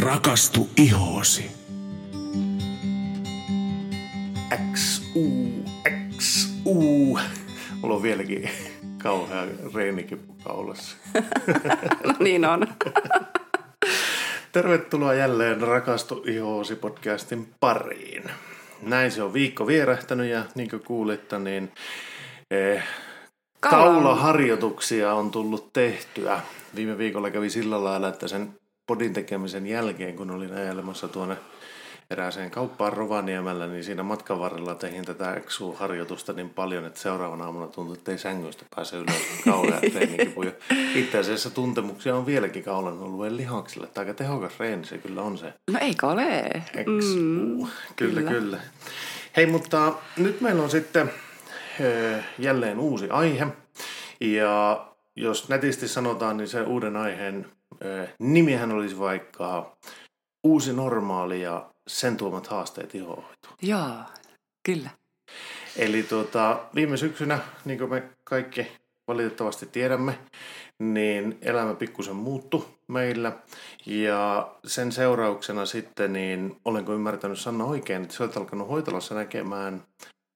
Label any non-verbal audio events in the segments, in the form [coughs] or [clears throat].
Rakastu ihoosi. XU, XU. Mulla on vieläkin kauhea reenikipu kaulassa. [laughs] No niin on. Tervetuloa jälleen Rakastu ihoosi podcastin pariin. Näin se on viikko vierähtänyt ja niin kuin kuulitte, niin eh, kaulaharjoituksia on tullut tehtyä. Viime viikolla kävi sillä lailla, että sen podin tekemisen jälkeen, kun olin ajelemassa tuonne erääseen kauppaan Rovaniemellä, niin siinä matkan varrella tein tätä XU-harjoitusta niin paljon, että seuraavana aamuna tuntui, että ei sängyistä pääse ylös kun kauheat reenikipuja. Itse asiassa tuntemuksia on vieläkin kaulan alueen lihaksille. Että aika tehokas reeni se kyllä on se No eikö ole? XU. Mm, kyllä, kyllä, kyllä. Hei, mutta nyt meillä on sitten jälleen uusi aihe. Ja jos netisti sanotaan, niin se uuden aiheen nimihän olisi vaikka uusi normaali ja sen tuomat haasteet ihohoitoon. Joo, kyllä. Eli tuota, viime syksynä, niin kuin me kaikki valitettavasti tiedämme, niin elämä pikkusen muuttu meillä. Ja sen seurauksena sitten, niin olenko ymmärtänyt Sanna oikein, että sä olet alkanut hoitolassa näkemään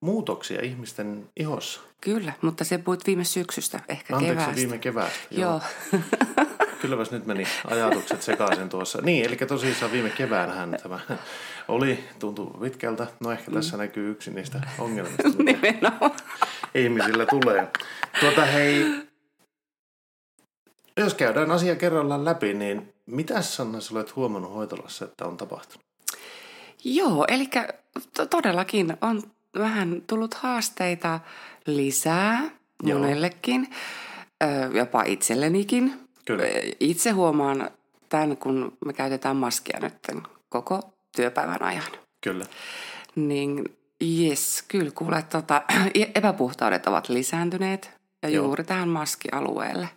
muutoksia ihmisten ihossa. Kyllä, mutta se puhuit viime syksystä, ehkä Anteeksi keväästä. viime keväästä. Joo. [laughs] Kylläpäs nyt meni ajatukset sekaisin tuossa. Niin, eli tosissaan viime keväänähän tämä oli, tuntuu pitkältä. No ehkä tässä näkyy yksi niistä ongelmista, [laughs] mitä Nimenomaan. ihmisillä tulee. Tuota hei, jos käydään asia kerrallaan läpi, niin mitä Sanna sä olet huomannut hoitolassa, että on tapahtunut? Joo, eli to- todellakin on vähän tullut haasteita lisää Joo. monellekin, ö, jopa itsellenikin. Kyllä. Itse huomaan tämän, kun me käytetään maskia nyt koko työpäivän ajan. Kyllä. Niin jes, kyllä kuule, tota, [clears throat] epäpuhtaudet ovat lisääntyneet ja Joo. juuri tähän maskialueelle.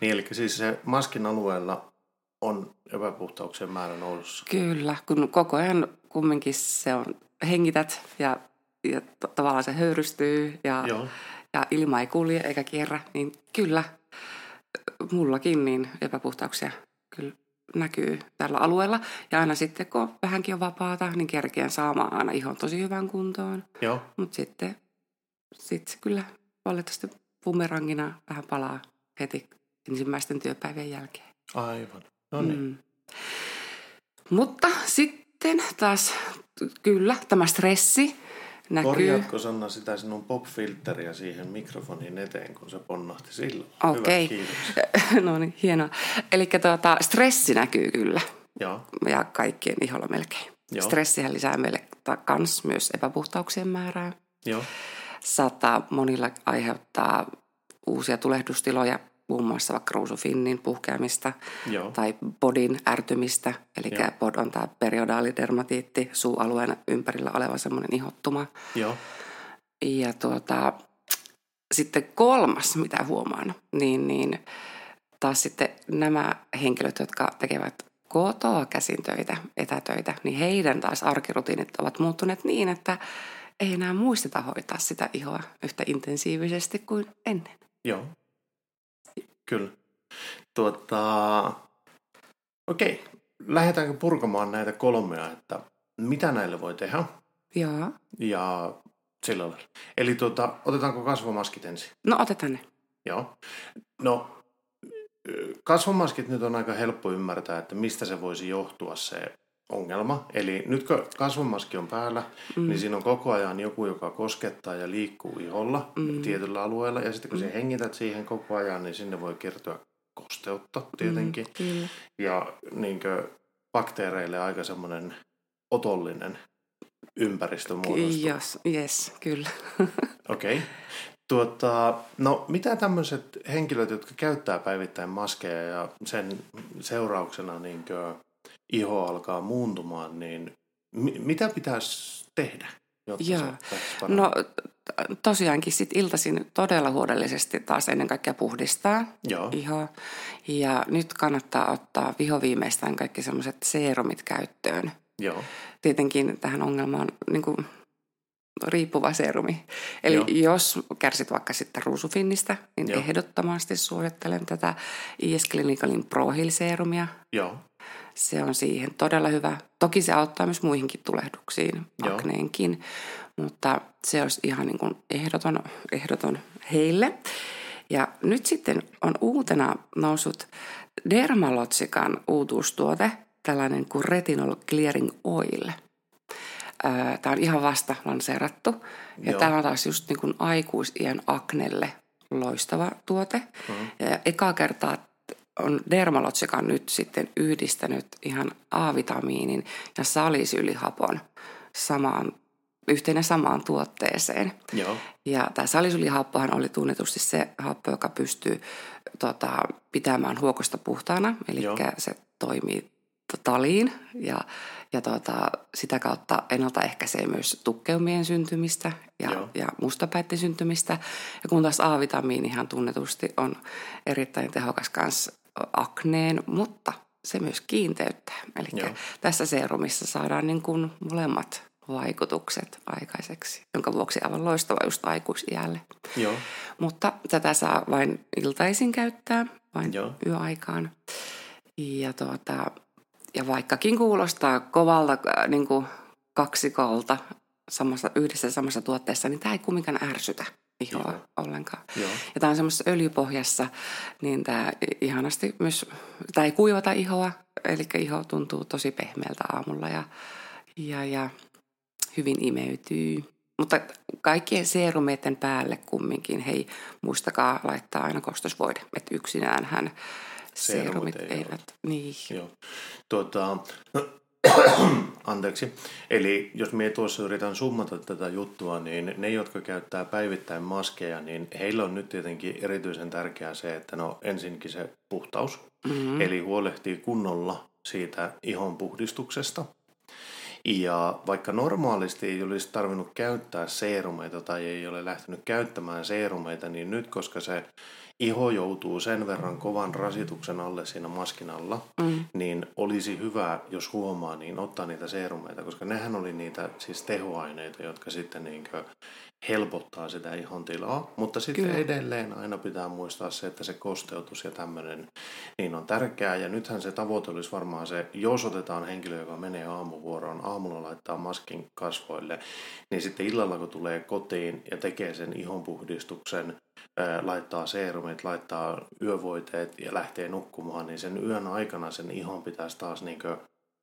Niin, eli siis se maskin alueella on epäpuhtauksien määrä nousussa. Kyllä, kun koko ajan kumminkin se on, hengität ja, ja tavallaan se höyrystyy ja, Joo. ja ilma ei kulje eikä kierrä, niin kyllä mullakin niin epäpuhtauksia kyllä näkyy tällä alueella. Ja aina sitten, kun vähänkin on vapaata, niin kerkeän saamaan aina ihon tosi hyvän kuntoon. Joo. Mutta sitten sit se kyllä valitettavasti bumerangina vähän palaa heti ensimmäisten työpäivien jälkeen. Aivan. No niin. Mm. Mutta sitten taas kyllä tämä stressi näkyy. Korjaatko Sanna sitä sinun pop-filteriä siihen mikrofonin eteen, kun se ponnahti silloin? Okei. Kiitos. [laughs] no niin, hienoa. Eli tuota, stressi näkyy kyllä Joo. ja kaikkien iholla melkein. Joo. Stressihän lisää meille kans myös epäpuhtauksien määrää. Joo. Saattaa monilla aiheuttaa uusia tulehdustiloja, muun muassa vaikka ruusufinnin puhkeamista Joo. tai bodin ärtymistä. Eli Joo. bod on tämä periodaalidermatiitti, suualueen ympärillä oleva semmoinen ihottuma. Joo. Ja tuota, sitten kolmas, mitä huomaan, niin, niin taas sitten nämä henkilöt, jotka tekevät kotoa käsin töitä, etätöitä, niin heidän taas arkirutiinit ovat muuttuneet niin, että ei enää muisteta hoitaa sitä ihoa yhtä intensiivisesti kuin ennen. Joo. Kyllä. Tuota, okei. Lähdetäänkö purkamaan näitä kolmea, että mitä näille voi tehdä Joo. ja sillä lailla. Eli tuota, otetaanko kasvomaskit ensin? No otetaan ne. Joo. No, kasvomaskit nyt on aika helppo ymmärtää, että mistä se voisi johtua se ongelma. Eli nyt kun kasvomaski on päällä, mm. niin siinä on koko ajan joku, joka koskettaa ja liikkuu iholla mm. tietyllä alueella. Ja sitten kun mm. sä hengität siihen koko ajan, niin sinne voi kertyä kosteutta tietenkin. Mm. Kyllä. Ja niin bakteereille aika semmoinen otollinen ympäristö muodostuu. Jos, yes, kyllä. [laughs] Okei. Okay. Tuota, no mitä tämmöiset henkilöt, jotka käyttää päivittäin maskeja ja sen seurauksena niin iho alkaa muuntumaan, niin mi- mitä pitäisi tehdä, jotta Joo. se? No tosiaankin sit iltaisin todella huolellisesti taas ennen kaikkea puhdistaa Joo. ihoa. Ja nyt kannattaa ottaa vihoviimeistään kaikki semmoiset seerumit käyttöön. Joo. Tietenkin tähän ongelmaan niin kuin, riippuva serumi. Eli Joo. Jos kärsit vaikka sitten ruusufinnistä, niin Joo. Joo. ehdottomasti suosittelen tätä IS Clinicalin Pro Heal Serumia. Joo. Se on siihen todella hyvä. Toki se auttaa myös muihinkin tulehduksiin, Joo. akneenkin, mutta se olisi ihan niin kuin ehdoton, ehdoton heille. Ja nyt sitten on uutena noussut Dermalotsikan uutuustuote, tällainen kuin Retinol Clearing Oil. Tämä on ihan vasta lanseerattu. Ja Joo. tämä on taas just niin kuin aikuisiän aknelle loistava tuote. Mm. Ja eka kertaa on Dermalotsika nyt sitten yhdistänyt ihan A-vitamiinin ja salisylihapon samaan, yhteen samaan tuotteeseen. Joo. Ja tämä salisylihappohan oli tunnetusti se happo, joka pystyy tota, pitämään huokosta puhtaana. Eli Joo. se toimii taliin ja, ja tota, sitä kautta ennaltaehkäisee myös tukkeumien syntymistä ja, Joo. ja mustapäitten syntymistä. Ja kun taas A-vitamiinihan tunnetusti on erittäin tehokas kanssa akneen, mutta se myös kiinteyttää. Eli Joo. tässä serumissa saadaan niin kuin molemmat vaikutukset aikaiseksi, jonka vuoksi aivan loistava just aikuisiälle. Joo. Mutta tätä saa vain iltaisin käyttää, vain Joo. yöaikaan. Ja, tuota, ja vaikkakin kuulostaa kovalta äh, niin kuin kaksikolta samassa, yhdessä samassa tuotteessa, niin tämä ei kumminkaan ärsytä ihoa Joo. ollenkaan. Joo. Ja tämä on semmoisessa öljypohjassa, niin tämä ihanasti myös, tämä ei kuivata ihoa, eli iho tuntuu tosi pehmeältä aamulla ja, ja, ja hyvin imeytyy. Mutta kaikkien seerumeiden päälle kumminkin, hei, muistakaa laittaa aina kostosvoide, että yksinään hän Seerumit seerumit ei eivät, niin, Joo. Tuota, [clears throat] anteeksi. Eli jos minä tuossa yritän summata tätä juttua, niin ne, jotka käyttää päivittäin maskeja, niin heillä on nyt tietenkin erityisen tärkeää se, että no ensinkin se puhtaus. Mm-hmm. Eli huolehtii kunnolla siitä ihon puhdistuksesta. Ja vaikka normaalisti ei olisi tarvinnut käyttää seerumeita tai ei ole lähtenyt käyttämään seerumeita, niin nyt koska se iho joutuu sen verran kovan rasituksen alle siinä maskin alla, mm. niin olisi hyvä, jos huomaa, niin ottaa niitä seerumeita, koska nehän oli niitä siis tehoaineita, jotka sitten niin helpottaa sitä ihon tilaa. Mutta sitten Kyllä. edelleen aina pitää muistaa se, että se kosteutus ja tämmöinen niin on tärkeää. Ja nythän se tavoite olisi varmaan se, jos otetaan henkilö, joka menee aamuvuoroon, aamulla laittaa maskin kasvoille, niin sitten illalla kun tulee kotiin ja tekee sen ihonpuhdistuksen, laittaa seerumit, laittaa yövoiteet ja lähtee nukkumaan, niin sen yön aikana sen ihon pitäisi taas niin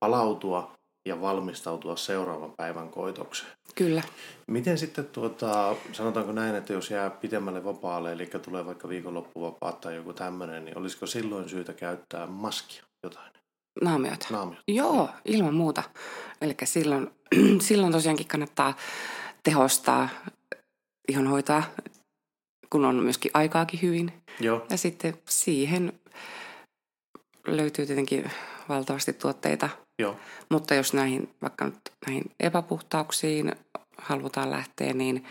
palautua ja valmistautua seuraavan päivän koitokseen. kyllä. Miten sitten, tuota, sanotaanko näin, että jos jää pitemmälle vapaalle, eli tulee vaikka viikonloppuvapaat tai joku tämmöinen, niin olisiko silloin syytä käyttää maskia jotain? Naamiota. Naamiota. Joo, ilman muuta. Eli silloin, [clears throat] silloin tosiaankin kannattaa tehostaa ihonhoitoa, kun on myöskin aikaakin hyvin. Joo, Ja sitten siihen löytyy tietenkin valtavasti tuotteita. Joo, Mutta jos näihin, vaikka nyt näihin epäpuhtauksiin halutaan lähteä, niin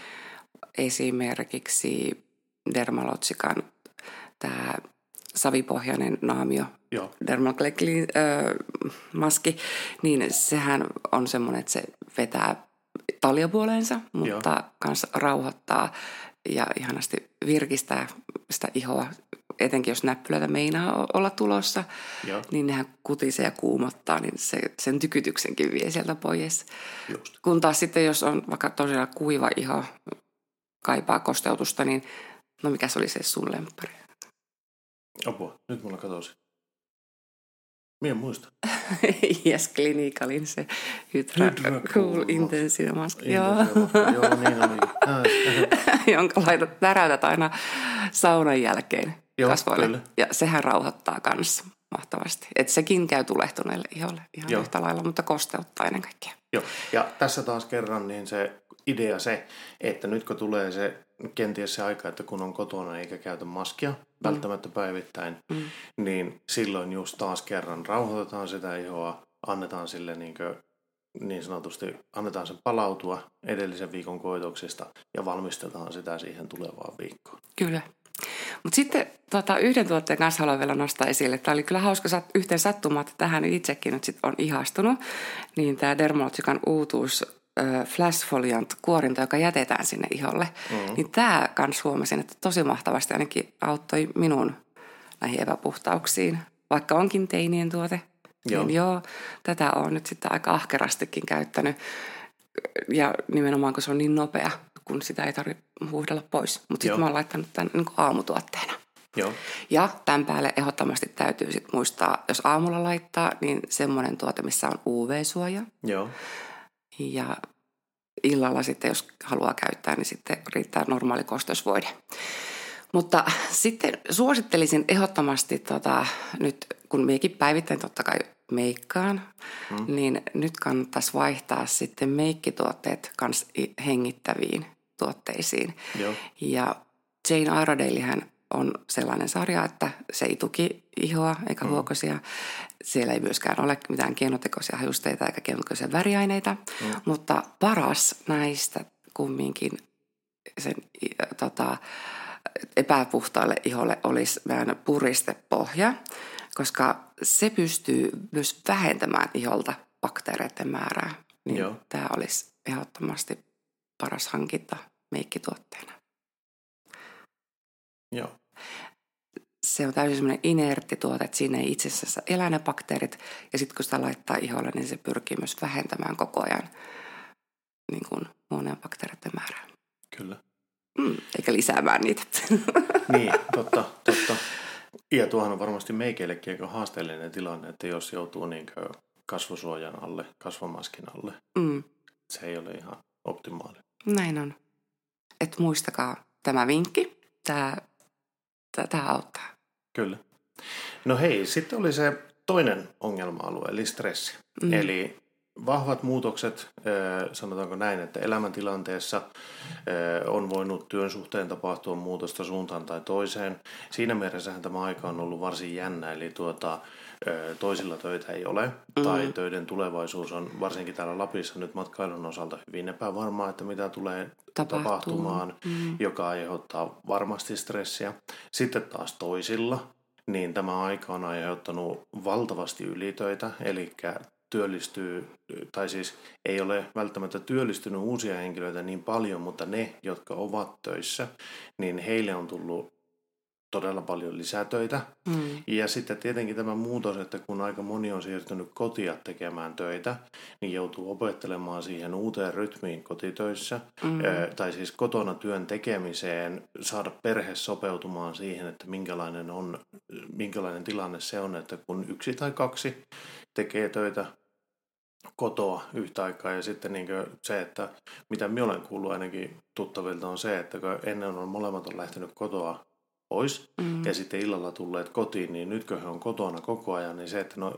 esimerkiksi Dermalotsikan tämä savipohjainen naamio, joo, Dermaclean maski, niin sehän on semmoinen, että se vetää taljapuoleensa, mutta myös rauhoittaa ja ihanasti virkistää sitä ihoa. Etenkin jos näppylöitä meinaa olla tulossa, Joo. niin nehän kutisee ja kuumottaa, niin se, sen tykytyksenkin vie sieltä pois. just. Kun taas sitten, jos on vaikka tosiaan kuiva iho, kaipaa kosteutusta, niin no mikä se oli se sun lemppari? Apua, nyt mulla katosi. Mie muista. [laughs] yes, Clinicalin se Hydra, Hydra Cool Cool Intensive Mask, joo, Joo, niin oli. [laughs] Jonka laitat, täräytät aina saunan jälkeen Joo, kasvoille. kyllä. Ja sehän rauhoittaa kanssa mahtavasti. Et sekin käy tulehtuneelle iholle ihan Joo. yhtä lailla, mutta kosteuttaa ennen kaikkea. Joo, ja tässä taas kerran niin se idea se, että nyt kun tulee se kenties se aika, että kun on kotona eikä käytä maskia välttämättä päivittäin, Mm. niin silloin just taas kerran rauhoitetaan sitä ihoa, annetaan sille niin, kuin, niin sanotusti, annetaan sen palautua edellisen viikon koitoksista ja valmistetaan sitä siihen tulevaan viikkoon. Kyllä. Mutta sitten tota, yhden tuotteen kanssa haluan vielä nostaa esille. Tämä oli kyllä hauska sat, yhteen sattuma, että tähän itsekin nyt sit on ihastunut. Niin tämä Dermalogican uutuus äh, Flash Foliant kuorinta, joka jätetään sinne iholle. Mm-hmm. Niin tämä kans huomasin, että tosi mahtavasti ainakin auttoi minun näihin epäpuhtauksiin. Vaikka onkin teinien tuote, Joo. Niin joo, tätä on nyt sitten aika ahkerastikin käyttänyt. Ja nimenomaan, kun se on niin nopea, kun sitä ei tarvitse huuhdella pois. Mutta sitten mä oon laittanut tämän niin aamutuotteena. Joo. Ja tämän päälle ehdottomasti täytyy sit muistaa, jos aamulla laittaa, niin semmoinen tuote, missä on UV-suoja. Joo. Ja illalla sitten, jos haluaa käyttää, niin sitten riittää normaali kosteusvoide. Mutta sitten suosittelisin ehdottomasti, tota, nyt kun meikin päivittäin totta kai meikkaan, mm. niin nyt kannattaisi vaihtaa sitten meikkituotteet kans hengittäviin tuotteisiin. Joo. Ja Jane Iredalehän on sellainen sarja, että se ei tuki ihoa eikä mm. huokosia. Siellä ei myöskään ole mitään keinotekoisia hajusteita eikä keinotekoisia väriaineita, mm. mutta paras näistä kumminkin sen i- tota, epäpuhtaalle iholle olisi vähän puristepohja, koska se pystyy myös vähentämään iholta bakteereiden määrää. Niin Joo. tämä olisi ehdottomasti paras hankinta meikkituotteena. Joo. se on täysin semmoinen inertti tuote, että siinä ei itse asiassa elä ne bakteerit. Ja sitten kun sitä laittaa iholle, niin se pyrkii myös vähentämään koko ajan niin kuin huoneen bakteereiden määrää. Kyllä. Mm, eikä lisäämään niitä. [laughs] Niin, totta, totta. Ja tuohan on varmasti meikeillekin aika haasteellinen tilanne, että jos joutuu niin kasvosuojan alle, kasvomaskin alle, mm, se ei ole ihan optimaali. Näin on. Et muistakaa tämä vinkki. Tämä, tämä auttaa. Kyllä. No hei, sitten oli se toinen ongelma-alue, eli stressi. Mm. Eli vahvat muutokset, sanotaanko näin, että elämäntilanteessa on voinut työn suhteen tapahtua muutosta suuntaan tai toiseen. Siinä mielessähän tämä aika on ollut varsin jännä, eli tuota, toisilla töitä ei ole, mm. tai töiden tulevaisuus on varsinkin täällä Lapissa nyt matkailun osalta hyvin epävarmaa, että mitä tulee Tapahtuu. tapahtumaan, mm. joka aiheuttaa varmasti stressiä. Sitten taas toisilla, niin tämä aika on aiheuttanut valtavasti ylitöitä, eli työllistyy, tai siis ei ole välttämättä työllistynyt uusia henkilöitä niin paljon, mutta ne, jotka ovat töissä, niin heille on tullut todella paljon lisätöitä. Mm. Ja sitten tietenkin tämä muutos, että kun aika moni on siirtynyt kotia tekemään töitä, niin joutuu opettelemaan siihen uuteen rytmiin kotitöissä, mm. tai siis kotona työn tekemiseen, saada perhe sopeutumaan siihen, että minkälainen, on, minkälainen tilanne se on, että kun yksi tai kaksi tekee töitä kotoa yhtä aikaa ja sitten niin se, että mitä minä olen kuullut ainakin tuttavilta on se, että kun ennen on molemmat on lähtenyt kotoa pois mm. ja sitten illalla tulleet kotiin, niin nyt kun he on kotona koko ajan, niin se, että no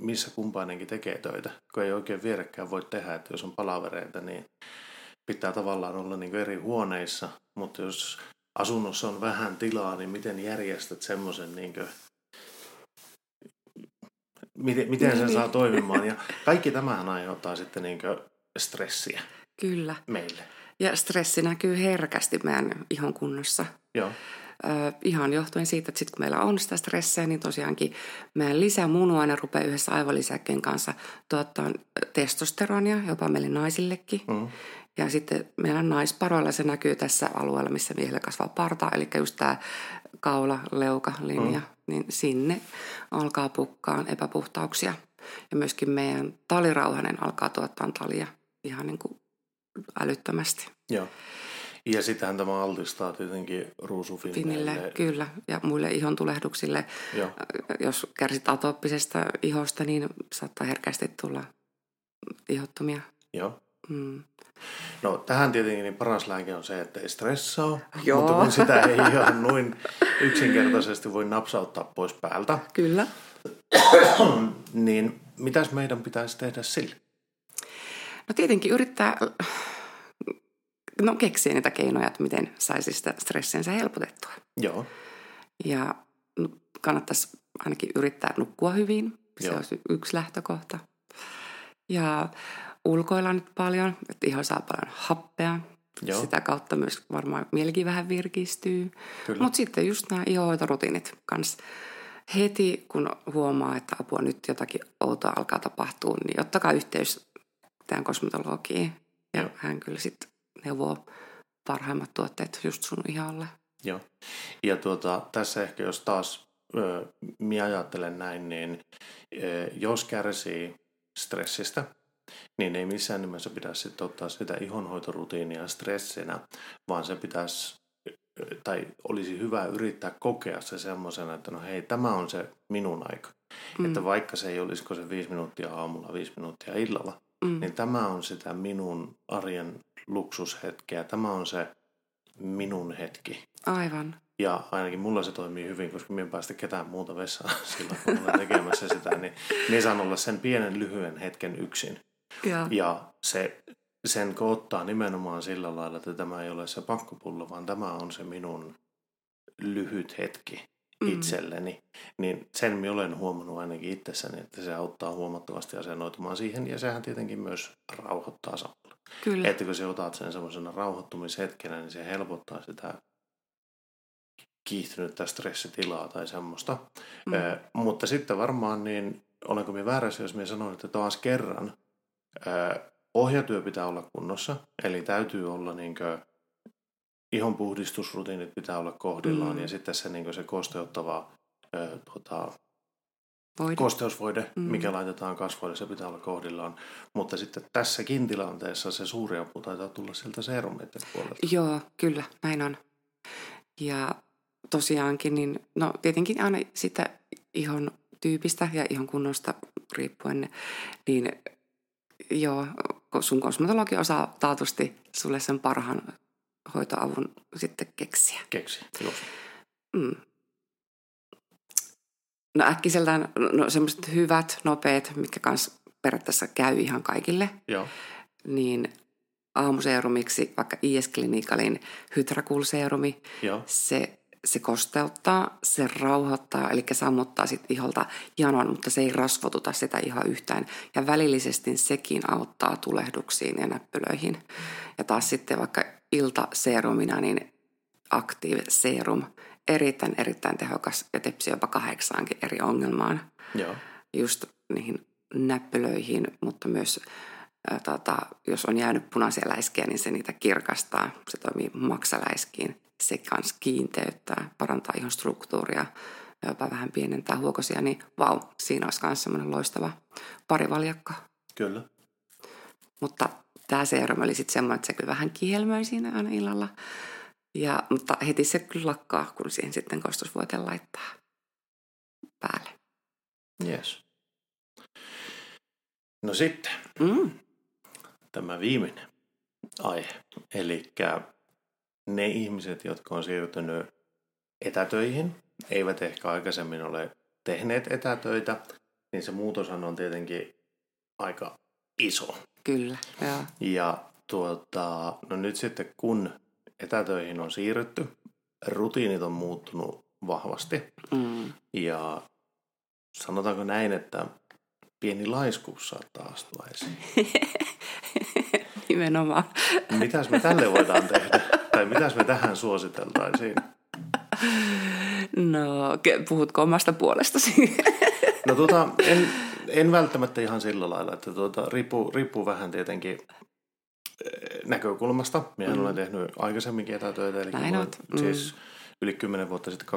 missä kumpainenkin tekee töitä, kun ei oikein vierekään voi tehdä, että jos on palavereita, niin pitää tavallaan olla niin eri huoneissa, mutta jos asunnossa on vähän tilaa, niin miten järjestät semmoisen, niin kuin, miten, miten sen saa toimimaan. Ja [laughs] kaikki tämähän aiheuttaa sitten niin stressiä Kyllä. meille. Ja stressi näkyy herkästi meidän ihon kunnossa. Joo. Ihan johtuen siitä, että sitten kun meillä on sitä stressiä, niin tosiaankin meidän lisämunuaine rupeaa yhdessä aivolisäkkeen kanssa tuottaa testosteronia, jopa meille naisillekin. Mm. Ja sitten meillä naisparoilla se näkyy tässä alueella, missä miehillä kasvaa parta, eli just tämä kaula, leuka, linja, mm. niin sinne alkaa pukkaan epäpuhtauksia. Ja myöskin meidän talirauhanen alkaa tuottaa talia ihan niin kuin älyttömästi. Joo. Ja sitähän tämä altistaa tietenkin ruusufinneille. kyllä, ja muille ihon tulehduksille. Joo. Jos kärsit atooppisesta ihosta, niin saattaa herkästi tulla ihottomia. Joo. Mm. No tähän tietenkin niin paras lääke on se, että ei stressaa, Joo. mutta kun sitä ei [laughs] ihan noin yksinkertaisesti voi napsauttaa pois päältä, Kyllä. niin mitäs meidän pitäisi tehdä sille? No tietenkin yrittää no, keksiä niitä keinoja, että miten saisi sitä stressiänsä helpotettua. Joo, Ja no, kannattaisi ainakin yrittää nukkua hyvin. Se Joo. olisi yksi lähtökohta. Ja ulkoilla nyt paljon, että iho saa paljon happea. Joo. Sitä kautta myös varmaan mielikin vähän virkistyy. Mutta sitten just nämä ihohoitorutiinit kanssa. Heti kun huomaa, että apua nyt jotakin outoa alkaa tapahtua, niin ottakaa yhteys tähän kosmetologiin. Ja Joo. hän kyllä sitten neuvoo parhaimmat tuotteet just sun iholle. joo. Ja tuota, tässä ehkä jos taas ö, minä ajattelen näin, niin ö, jos kärsii stressistä, niin ei missään nimessä pitäisi sitten ottaa sitä ihonhoitorutiinia stressinä, vaan se pitäisi tai olisi hyvä yrittää kokea se semmoisena, että no hei, tämä on se minun aika. Mm. Että vaikka se ei olisiko se viisi minuuttia aamulla, viisi minuuttia illalla, mm. niin tämä on sitä minun arjen luksushetkeä. Tämä on se minun hetki. Aivan. Ja ainakin mulla se toimii hyvin, koska minä en päästä ketään muuta vessaan [laughs] silloin, kun olen tekemässä sitä, niin minä saan olla sen pienen lyhyen hetken yksin. Ja, ja se, sen koottaa nimenomaan sillä lailla, että tämä ei ole se pakkopullo, vaan tämä on se minun lyhyt hetki mm. itselleni. Niin sen minä olen huomannut ainakin itsessäni, että se auttaa huomattavasti asennoitumaan siihen ja sehän tietenkin myös rauhoittaa samalla. Kyllä. Että kun sä otat sen semmoisena rauhoittumishetkenä, niin se helpottaa sitä kiihtynyttä stressitilaa tai semmoista. Mm. Ö, mutta sitten varmaan niin, olenko minä väärässä, jos minä sanoin, että taas kerran ö, ohjatyö pitää olla kunnossa, eli täytyy olla niinkö ihon puhdistusrutiinit pitää olla kohdillaan mm. ja sitten se, niin se kosteuttava ö, tuota, Voide. kosteusvoide, mm. mikä laitetaan kasvoille, se pitää olla kohdillaan. Mutta sitten tässäkin tilanteessa se suuri apu taitaa tulla sieltä serumeiden puolelta. Joo, kyllä, näin on. Ja tosiaankin, niin no tietenkin aina sitä ihon tyypistä ja ihon kunnosta riippuen, niin joo, sun kosmetologi osaa taatusti sulle sen parhaan hoitoavun sitten keksiä. Keksiä. Mm. No äkkiseltään no, semmoiset hyvät, nopeat, mitkä kanssa periaatteessa käy ihan kaikille. Joo. Niin aamuseerumiksi vaikka IS Clinicalin hydrakulseerumi. Joo. Se, se kosteuttaa, se rauhoittaa, eli sammuttaa sit iholta janon, mutta se ei rasvotuta sitä ihan yhtään. Ja välillisesti sekin auttaa tulehduksiin ja näppylöihin. Ja taas sitten vaikka iltaseerumina, niin Active Serum – erittäin, erittäin tehokas ja tepsi jopa kahdeksaankin eri ongelmaan. Joo. Just niihin näppylöihin, mutta myös ää, tota, jos on jäänyt punaisia läiskiä, niin se niitä kirkastaa. Se toimii maksaläiskiin. Se kans kiinteyttää, parantaa ihon struktuuria, jopa vähän pienentää huokosia, niin vau, siinä olisi myös semmoinen loistava parivaljakka. Kyllä. Mutta tämä seerum oli sitten semmoinen, että se kyllä vähän kihelmöi siinä aina illalla. Ja, mutta heti se kyllä lakkaa, kun siihen sitten kostusvuote laittaa päälle. Yes. No sitten mm. tämä viimeinen aihe. Eli ne ihmiset, jotka on siirtynyt etätöihin, eivät ehkä aikaisemmin ole tehneet etätöitä, niin se muutoshan on tietenkin aika iso. Kyllä, joo. Ja tuota, no nyt sitten kun etätöihin on siirrytty, rutiinit on muuttunut vahvasti mm. ja sanotaanko näin, että pieni laiskuus saattaa astua esiin. [laughs] Nimenomaan. Mitäs me tälle voidaan tehdä? Tai mitäs me tähän suositeltaisiin? No, puhutko omasta puolestasi? No tota, en, en välttämättä ihan sillä lailla, että tuota, riippuu, riippuu vähän tietenkin näkökulmasta. Minä mm. olen tehnyt aikaisemminkin etätöitä, eli Näin olen, mm. siis yli 10 vuotta sitten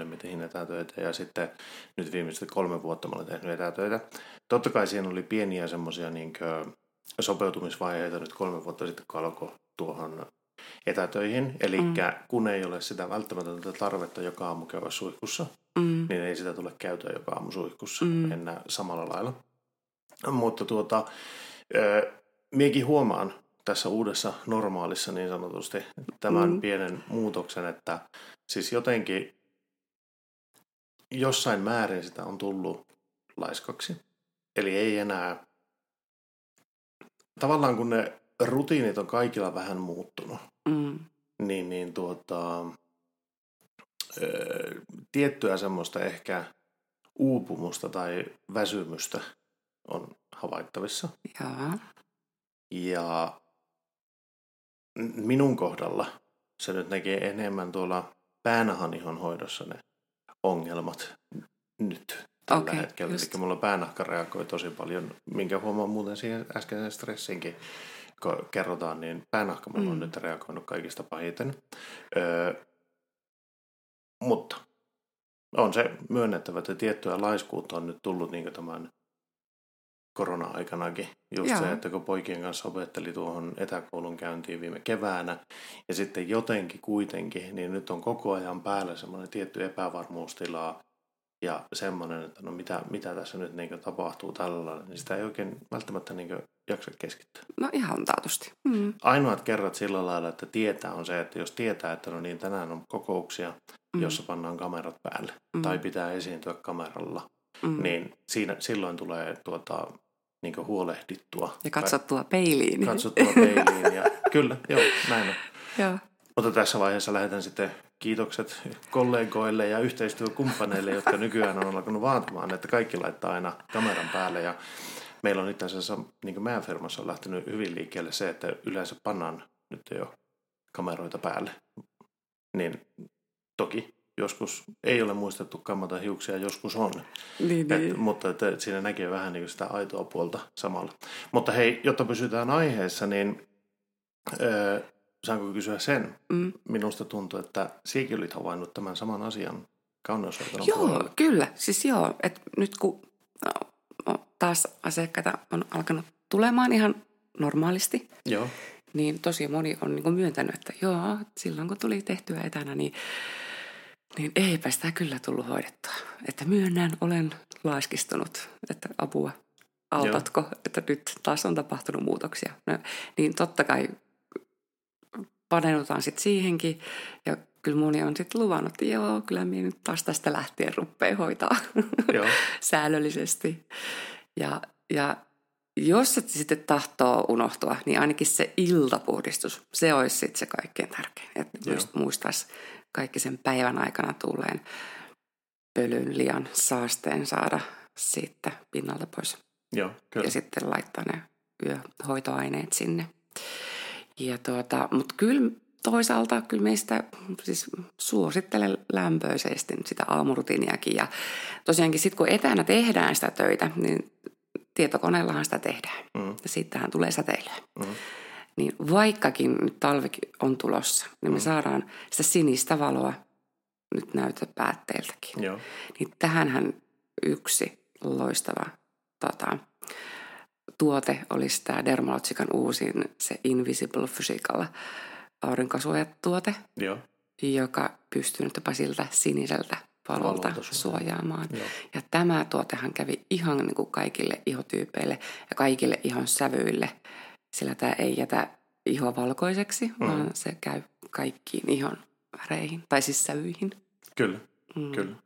2008-2010 me tein etätöitä ja sitten nyt viimeiset kolme vuotta mä olen tehnyt etätöitä. Totta kai siinä oli pieniä semmoisia niin sopeutumisvaiheita nyt kolme vuotta sitten, kun alkoi tuohon etätöihin. Eli mm. kun ei ole sitä välttämätöntä tarvetta joka aamu käydä suihkussa. Niin ei sitä tule käytyä joka aamu suihkussa mm. enää samalla lailla. Mutta tuota, Miekin huomaan tässä uudessa normaalissa niin sanotusti tämän mm. pienen muutoksen, että siis jotenkin jossain määrin sitä on tullut laiskaksi. Eli ei enää, tavallaan kun ne rutiinit on kaikilla vähän muuttunut, mm. niin, niin tuota, tiettyä semmoista ehkä uupumusta tai väsymystä on havaittavissa. Jaa. Ja minun kohdalla se nyt näkee enemmän tuolla päänahanihan hoidossa ne ongelmat nyt tällä okay, hetkellä. Just. Eli mulla päänahka reagoi tosi paljon, minkä huomaa muuten siihen äskeisen stressinkin, kun kerrotaan, niin päänahka mulla mm. on nyt reagoinut kaikista pahiten. Öö, mutta on se myönnettävä, että tiettyä laiskuutta on nyt tullut niin tämän korona-aikanakin. Just Joo. se, että kun poikien kanssa opetteli tuohon etäkoulun käyntiin viime keväänä, ja sitten jotenkin kuitenkin, niin nyt on koko ajan päällä semmoinen tietty epävarmuustila, ja semmoinen, että no mitä, mitä tässä nyt niin tapahtuu tällä niin sitä ei oikein välttämättä niin jaksa keskittyä. No ihan taatusti. Mm. Ainoat kerrat sillä lailla, että tietää on se, että jos tietää, että no niin tänään on kokouksia, mm. jossa pannaan kamerat päälle mm. tai pitää esiintyä kameralla, mm. niin siinä, silloin tulee tuota, niin huolehdittua. Ja katsottua peiliin. Katsottua peiliin, ja [laughs] kyllä, joo, näin on. Joo. Mutta tässä vaiheessa lähetän sitten kiitokset kollegoille ja yhteistyökumppaneille, jotka nykyään on alkanut vaatimaan, että kaikki laittaa aina kameran päälle. Ja meillä on itse asiassa, niin kuin meidän firmassa on lähtenyt hyvin liikkeelle se, että yleensä pannaan nyt jo kameroita päälle. Niin toki joskus ei ole muistettu kammata hiuksia, joskus on. Niin, Et, niin. Mutta että siinä näkee vähän niin sitä aitoa puolta samalla. Mutta hei, jotta pysytään aiheessa, niin öö, saanko kysyä sen? Mm. Minusta tuntuu, että sinäkin olit havainnut tämän saman asian kauneushoidon Joo, puolella. kyllä. Siis joo, että nyt kun no, taas asiakkaita on alkanut tulemaan ihan normaalisti, joo. niin tosi moni on niin myöntänyt, että joo, silloin kun tuli tehtyä etänä, niin niin eipä sitä kyllä tullut hoidettua. Että myönnän, olen laiskistunut, että apua, autatko, Joo. että nyt taas on tapahtunut muutoksia. No, niin totta kai paneudutaan sitten siihenkin ja kyllä moni on sitten luvannut, että joo, kyllä minä nyt taas tästä lähtien rupeaa hoitaa [laughs] joo. säännöllisesti. Ja, ja jos se sitten tahtoo unohtua, niin ainakin se iltapuhdistus, se olisi sitten se kaikkein tärkein. Että muistaisi kaikki sen päivän aikana tulleen pölyn liian saasteen saada siitä pinnalta pois. Joo, kyllä. Ja sitten laittaa ne yöhoitoaineet sinne. Ja tuota, mutta kyllä toisaalta kyllä meistä siis suosittelen lämpöisesti sitä aamurutiiniakin. Ja tosiaankin sitten kun etänä tehdään sitä töitä, niin tietokoneellahan sitä tehdään. Mm. Ja sittenhän tulee säteilyä. Mm niin vaikkakin nyt talvi on tulossa, niin me mm. saadaan sitä sinistä valoa nyt näytöpäätteiltäkin. Joo. Niin tähänhän yksi loistava tota, tuote olisi tämä Dermalogican uusin, se Invisible Physical aurinkosuojatuote, Joo. joka pystyy nyt jopa siltä siniseltä valolta, valolta suojaamaan. Joo. Ja tämä tuotehan kävi ihan niin kuin kaikille ihotyypeille ja kaikille ihon sävyille – sillä tämä ei jätä ihoa valkoiseksi, mm. vaan se käy kaikkiin ihon väreihin, tai siis sävyihin. Kyllä, mm. kyllä.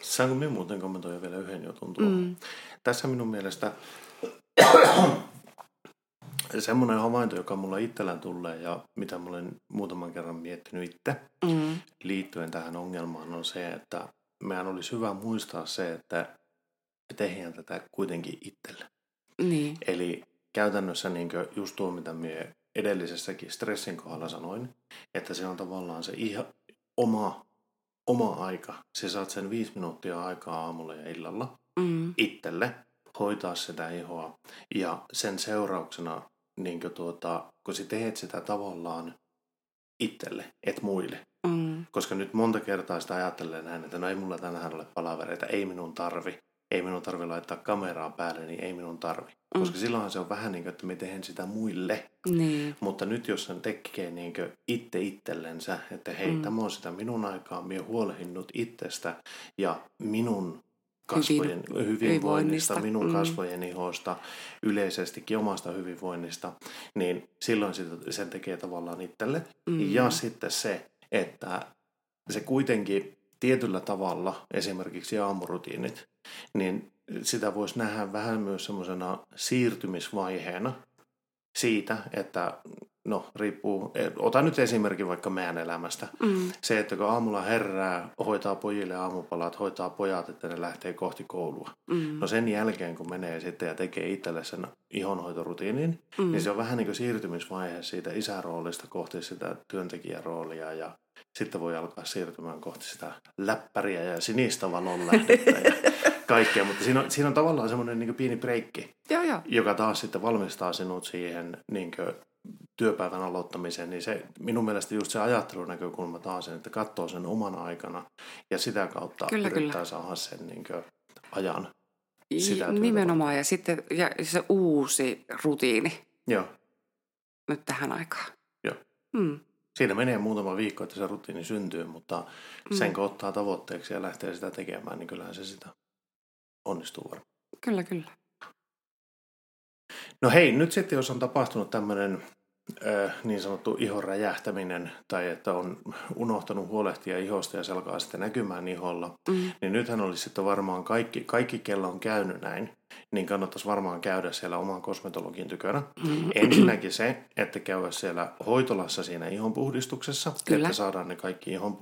Saanko minä muuten kommentoida vielä yhden jutun tuohon? Mm. Tässä minun mielestä [coughs] semmoinen havainto, joka mulla itsellään tulee ja mitä mä olen muutaman kerran miettinyt itse mm. liittyen tähän ongelmaan on se, että meidän olisi hyvä muistaa se, että me tehdään tätä kuitenkin itselle. Niin. Eli käytännössä niin just tuo, mitä minä edellisessäkin stressin kohdalla sanoin, että se on tavallaan se ihan oma, oma aika. Se saat sen viisi minuuttia aikaa aamulla ja illalla mm. itselle hoitaa sitä ihoa. Ja sen seurauksena, niin tuota, kun sä teet sitä tavallaan itselle, et muille. Mm. Koska nyt monta kertaa sitä ajattelee näin, että no ei mulla tänään ole palavereita, ei minun tarvi ei minun tarvi laittaa kameraa päälle, niin ei minun tarvi. Mm. Koska silloinhan se on vähän niin kuin, että me tehdään sitä muille. Niin. Mutta nyt jos sen tekee niin itse itsellensä, että hei, mm. tämä on sitä minun aikaa, minä huolehinnut itsestä ja minun kasvojen Hyvin, hyvinvoinnista, minun mm. kasvojen ihosta, yleisestikin omasta hyvinvoinnista, niin silloin sen tekee tavallaan itselle. Mm. Ja sitten se, että se kuitenkin tietyllä tavalla, esimerkiksi aamurutiinit, niin sitä voisi nähdä vähän myös semmoisena siirtymisvaiheena siitä, että no riippuu, ota nyt esimerkki vaikka meidän elämästä. Mm. Se, että kun aamulla herää, hoitaa pojille aamupalat, hoitaa pojat, että ne lähtee kohti koulua. Mm. No sen jälkeen, kun menee sitten ja tekee itselle sen ihonhoitorutiinin, mm. niin se on vähän niin kuin siirtymisvaihe siitä isäroolista kohti sitä työntekijäroolia ja sitten voi alkaa siirtymään kohti sitä läppäriä ja sinistä valon lähdettä ja kaikkea, mutta siinä on, siinä on tavallaan semmoinen niin pieni breikki, joo, joo. joka taas sitten valmistaa sinut siihen niin työpäivän aloittamiseen, niin se, minun mielestä just se ajattelunäkökulma taas, että katsoo sen omana aikana ja sitä kautta Kyllä, yrittää kyllä. saada sen niin kuin, ajan. Sitä Nimenomaan ja sitten ja se uusi rutiini Joo, nyt tähän aikaan. Joo. Mm. siinä menee muutama viikko, että se rutiini syntyy, mutta Mm. sen kun ottaa tavoitteeksi ja lähtee sitä tekemään, niin kyllähän se sitä onnistuu varmaan. Kyllä, kyllä. No hei, nyt sitten jos on tapahtunut tämmöinen niin sanottu ihon räjähtäminen tai että on unohtanut huolehtia ihosta ja se alkaa sitten näkymään iholla, Mm. niin nythän olisi sitten varmaan kaikki, kaikki kello on käynyt näin, niin kannattaisi varmaan käydä siellä oman kosmetologin tykönä. Mm. Ensinnäkin se, että käydä siellä hoitolassa siinä ihonpuhdistuksessa, Kyllä. että saadaan ne kaikki ihon,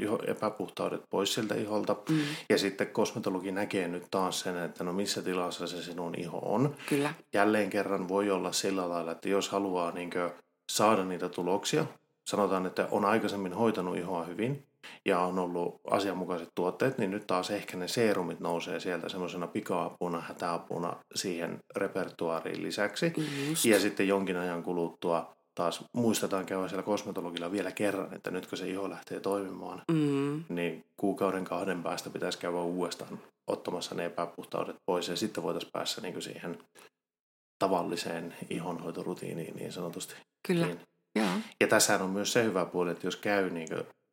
iho, epäpuhtaudet pois siltä iholta. Mm. Ja sitten kosmetologi näkee nyt taas sen, että no missä tilassa se sinun iho on. Kyllä. Jälleen kerran voi olla sillä lailla, että jos haluaa niin saada niitä tuloksia, sanotaan, että on aikaisemmin hoitanut ihoa hyvin ja on ollut asianmukaiset tuotteet, niin nyt taas ehkä ne seerumit nousee sieltä semmoisena pika-apuna, hätäapuna siihen repertuaariin lisäksi. Just. Ja sitten jonkin ajan kuluttua taas muistetaan käydä siellä kosmetologilla vielä kerran, että nyt kun se iho lähtee toimimaan, Mm. niin kuukauden kahden päästä pitäisi käydä uudestaan ottamassa ne epäpuhtaudet pois ja sitten voitaisiin päässä niin siihen tavalliseen ihonhoitorutiiniin niin sanotusti. Kyllä. Niin. Joo. Ja tässä on myös se hyvä puoli, että jos käy niin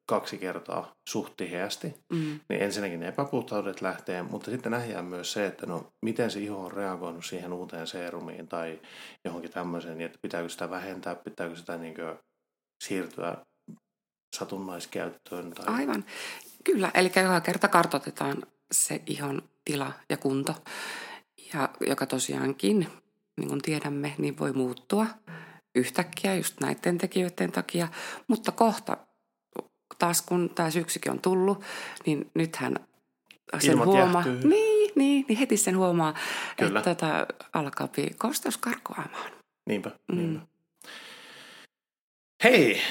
kaksi kertaa suht tiheästi, Mm. niin ensinnäkin ne epäpuhtaudet lähtee, mutta sitten nähdään myös se, että no miten se iho on reagoinut siihen uuteen seerumiin tai johonkin tämmöiseen, niin että pitääkö sitä vähentää, pitääkö sitä niin siirtyä satunnaiskäyttöön. Tai... Aivan. Kyllä, eli joka kerta kartoitetaan se ihon tila ja kunto, ja joka tosiaankin, niin kuin tiedämme, niin voi muuttua yhtäkkiä just näiden tekijöiden takia, mutta kohta taas kun tämä syksykin on tullut, niin nythän sen Ilmat huomaa, niin, niin, niin heti sen huomaa, Kyllä. että tota, alkaa kosteus karkoamaan. Niinpä, Mm. niinpä. Hei,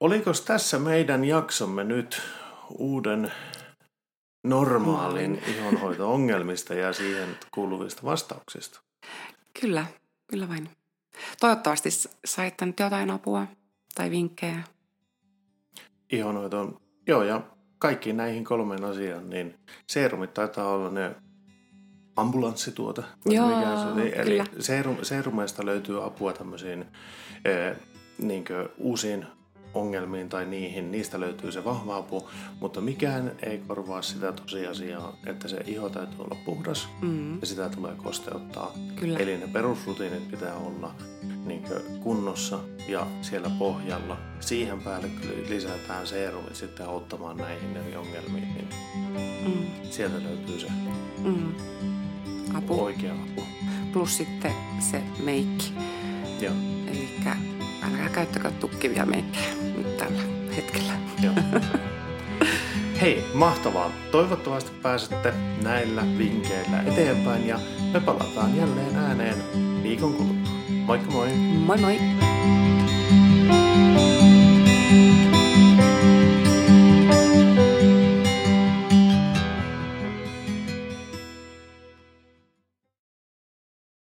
oliko tässä meidän jaksomme nyt uuden normaalin ihonhoito-ongelmista ja siihen kuuluvista vastauksista? Kyllä, kyllä vain. Toivottavasti saitte nyt jotain apua tai vinkkejä. Ihonhoitoon, joo ja kaikkiin näihin kolmeen asiaan, niin seerumit taitaa olla ne ambulanssituote. Joo, mikä se oli. Eli seerum, seerumeista löytyy apua tämmöisiin eh, niin uusiin ongelmiin tai niihin, niistä löytyy se vahva apu, mutta mikään ei korvaa sitä tosiasiaa, että se iho täytyy olla puhdas Mm, ja sitä tulee kosteuttaa. kyllä. Eli ne perusrutiinit pitää olla niin kunnossa ja siellä pohjalla. Siihen päälle lisätään seerumit sitten auttamaan näihin eri ongelmiin, niin Mm, sieltä löytyy se mm. Apu oikea apu. plus sitten se meikki. Joo, Eli älkää käyttäkö tukkivia meikkejä nyt tällä hetkellä. joo. [laughs] Hei, mahtavaa. Toivottavasti pääsette näillä vinkkeillä eteenpäin ja me palataan jälleen ääneen viikon kuluttua. Moikka moi! Moi moi!